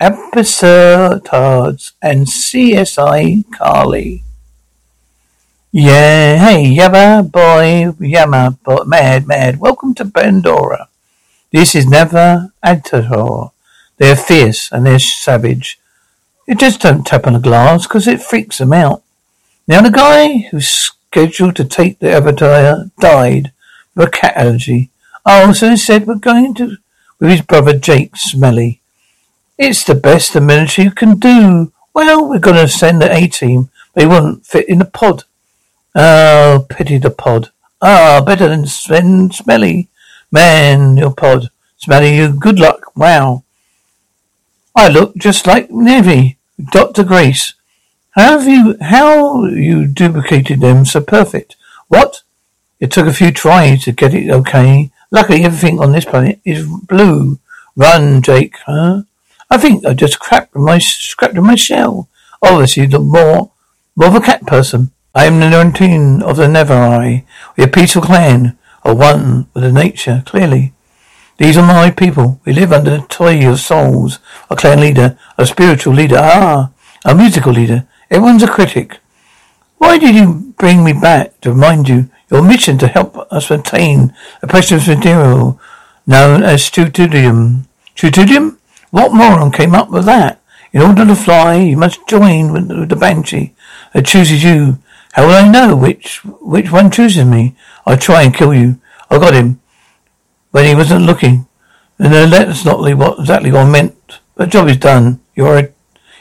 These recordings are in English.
Episodes and CSI Carly. Yeah, hey, yabba boy, yammer, boy, mad, mad. Welcome to Pandora. This is never Atator. They're fierce and they're savage. You just don't tap on the glass because it freaks them out. Now the guy who's scheduled to take the avatar died of a cat allergy. Oh, so he said we're going to with his brother Jake Smelly. It's the best the military can do. Well, we're going to send the A-team. They won't fit in the pod. Oh, pity the pod. Ah, better than Sven Smelly. Man, your pod. Smelly, you good luck. Wow. I look just like Nevy. Dr. Grace. How have you, how you duplicated them so perfect? What? It took a few tries to get it okay. Luckily, everything on this planet is blue. Run, Jake, huh? I think I just cracked my, scrapped my shell. Obviously, the more, more of a cat person. I am the nineteen of the Nevereye. We are a peaceful clan, are one with the nature, clearly. These are my people. We live under the tree of souls. A clan leader, a spiritual leader, ah, a musical leader. Everyone's a critic. Why did you bring me back to remind you your mission to help us obtain a precious material known as Studium? Studium? What moron came up with that? In order to fly, you must join with the Banshee that chooses you. How will I know which which one chooses me? I'll try and kill you. I got him when he wasn't looking. And then that's not what exactly what I meant. The job is done. Your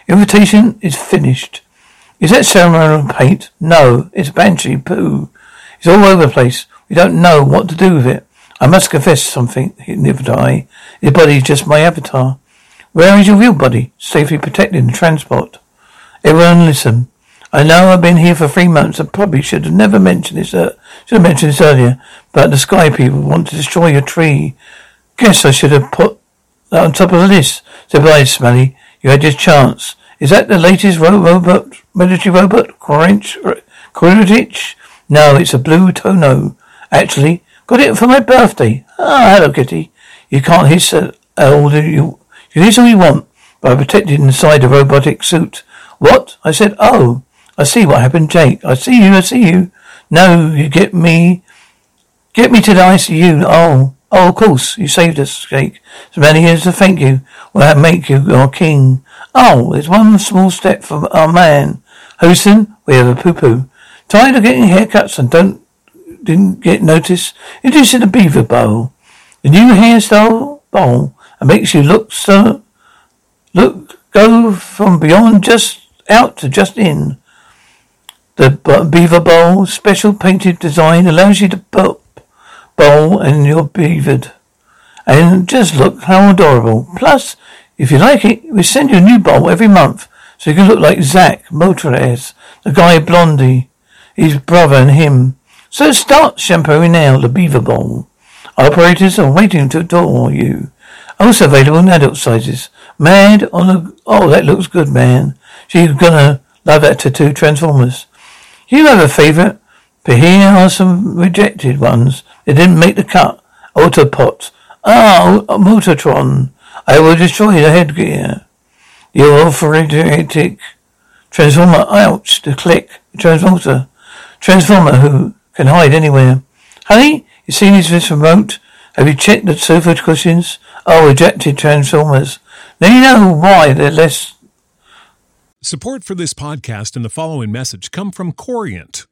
invitation is finished. Is that ceremonial paint? No, it's Banshee poo. It's all over the place. We don't know what to do with it. I must confess something, Nivedai. Your body's just my avatar. Where is your real body? Safely protected in transport. Everyone listen. I know I've been here for three months. I probably should have never mentioned this. Uh, should have mentioned this earlier. But the sky people want to destroy your tree. Guess I should have put that on top of the list. said Surprise, Smelly. You had your chance. Is that the latest ro- robot, military robot? Korinich? No, it's a blue Tono. Actually, got it for my birthday. Ah, hello, Kitty. You can't hiss at all you you can all you want, but I'm protected inside a robotic suit. What? I said, oh, I see what happened, Jake. I see you, I see you. No, you get me. Get me to the ICU. Oh, oh, of course, you saved us, Jake. So many years to thank you. Will that make you our king? Oh, there's one small step for our man. Houston, we have a poo-poo. Tired of getting haircuts and don't, didn't get noticed? Introducing the beaver bowl. The new hairstyle bowl it makes you look so look go from beyond just out to just in. The beaver bowl special painted design allows you to put bowl and you're beavered. And just look how adorable. Plus, if you like it, we send you a new bowl every month so you can look like Zach Motorez, the guy Blondie, his brother and him. So start shampooing now the beaver bowl. Operators are waiting to adore you. Also available in adult sizes. Mad on a, oh, that looks good, man. She's gonna love that tattoo, Transformers. You have a favorite? But here are some rejected ones. They didn't make the cut. Autopot. Ah, Mototron. I will destroy the headgear. Your authoritative Transformer. Ouch. The click. Transformer. Transformer who can hide anywhere. Honey, you seen his this remote? Have you checked the sofa cushions? Oh, ejected Transformers. Now you know why they're less Support for this podcast and the following message come from Corient.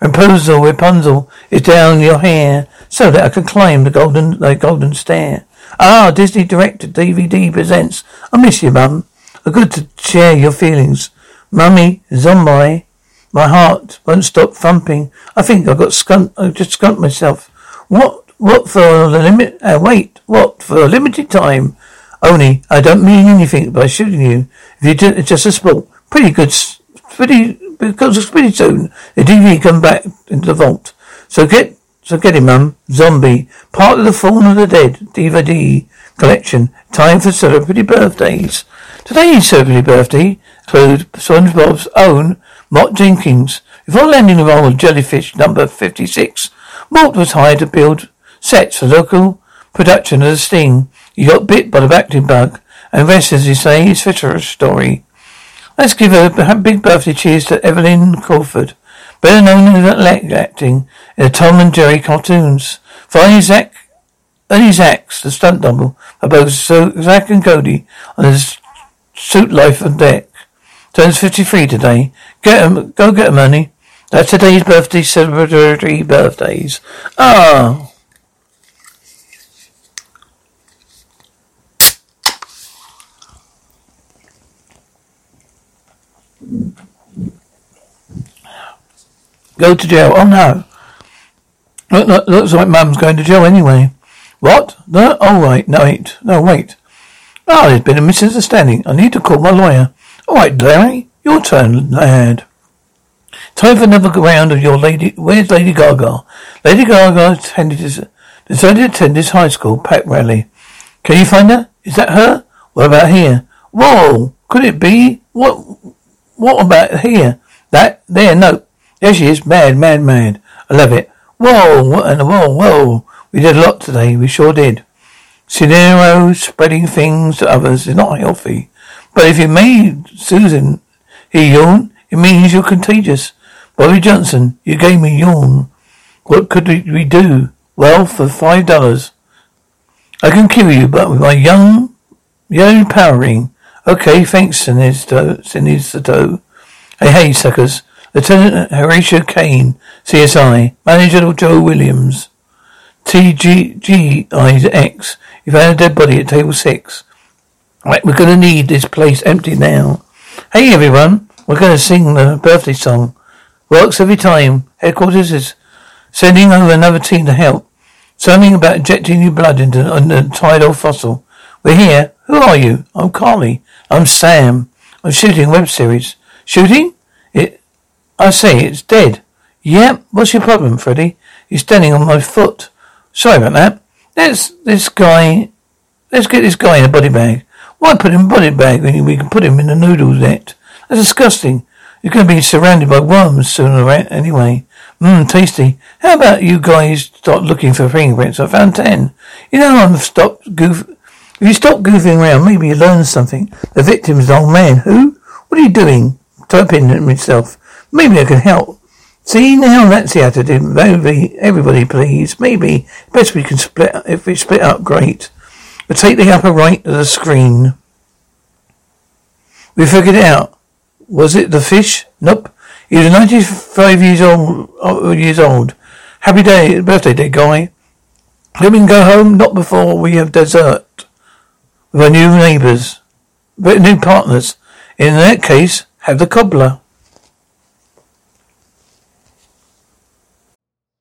Rapunzel, Rapunzel is down your hair, so that I can climb the golden, the golden stair. Ah, Disney Director DVD presents. I miss you, Mum. A good to share your feelings. Mummy, zombie. My heart won't stop thumping. I think I got skunt. I just skunked myself. What? What for the limit? Uh, wait. What for a limited time? Only I don't mean anything by shooting you. If you do, it's just a sport. Pretty good. Pretty because it's pretty soon the DVD come back into the vault. So get so get him, Mum. Zombie, part of the Fallen of the Dead DVD collection. Time for celebrity birthdays. Today's celebrity birthday includes SpongeBob's own Mort Jenkins. Before landing the role of Jellyfish number 56, Mort was hired to build sets for local production of The Sting. He got bit by the acting bug, and rest, as you say, is Fisher's story. Let's give a big birthday cheers to Evelyn Crawford, better known as acting in the Tom and Jerry cartoons. Finally, Zach, Ernie Zacks, the stunt double for both Zach and Cody on his suit life on deck. Turns 53 today. Get him, go get him, Ernie. That's today's birthday celebratory birthdays. Ah. Go to jail. Oh no. Look, look, looks like Mum's going to jail anyway. What? No? Oh, right. No, wait. No, wait. Oh, there's been a misunderstanding. I need to call my lawyer. All right, Larry. Your turn, lad. Time for another round of your lady. Where's Lady Gaga? Lady Gaga attended this, decided to attend this high school pep rally. Can you find her? Is that her? What about here? Whoa! Could it be? What? What about here? That there? No. There she is. Mad, mad, mad. I love it. Whoa! And whoa, whoa! We did a lot today. We sure did. Scenarios, spreading things to others is not healthy. But if you made Susan he yawn, it means you're contagious. Bobby Johnson, you gave me yawn. What could we do? Well, for five dollars, I can kill you, but with my young, young power ring. Okay, thanks, Sinister. Hey, hey, suckers. Lieutenant Horatio Kane, CSI. Manager Joe Williams. TGGIX. You found a dead body at table six. Right, we're gonna need this place empty now. Hey everyone, we're gonna sing the birthday song. Works every time. Headquarters is sending over another team to help. Something about injecting new blood into a tidal fossil. We're here. Who are you? I'm Carly. I'm Sam. I'm shooting web series. Shooting? I say it's dead. Yep. What's your problem, Freddy? You're standing on my foot. Sorry about that. Let's this guy. Let's get this guy in a body bag. Why put him in a body bag when we can put him in a noodle net? That's disgusting. You're going to be surrounded by worms sooner or later, anyway. Mmm, tasty. How about you guys start looking for fingerprints? I found ten. You know I've stopped goof, If you stop goofing around, maybe you learn something. The victim's an old man. Who? What are you doing? Typing himself. Maybe I can help. See now, that's the attitude. Maybe everybody, please. Maybe best we can split. If we split up, great. But take the upper right of the screen. We figured it out. Was it the fish? Nope. He was 95 years old. uh, Years old. Happy day, birthday day, guy. Let me go home. Not before we have dessert with our new neighbours, but new partners. In that case, have the cobbler.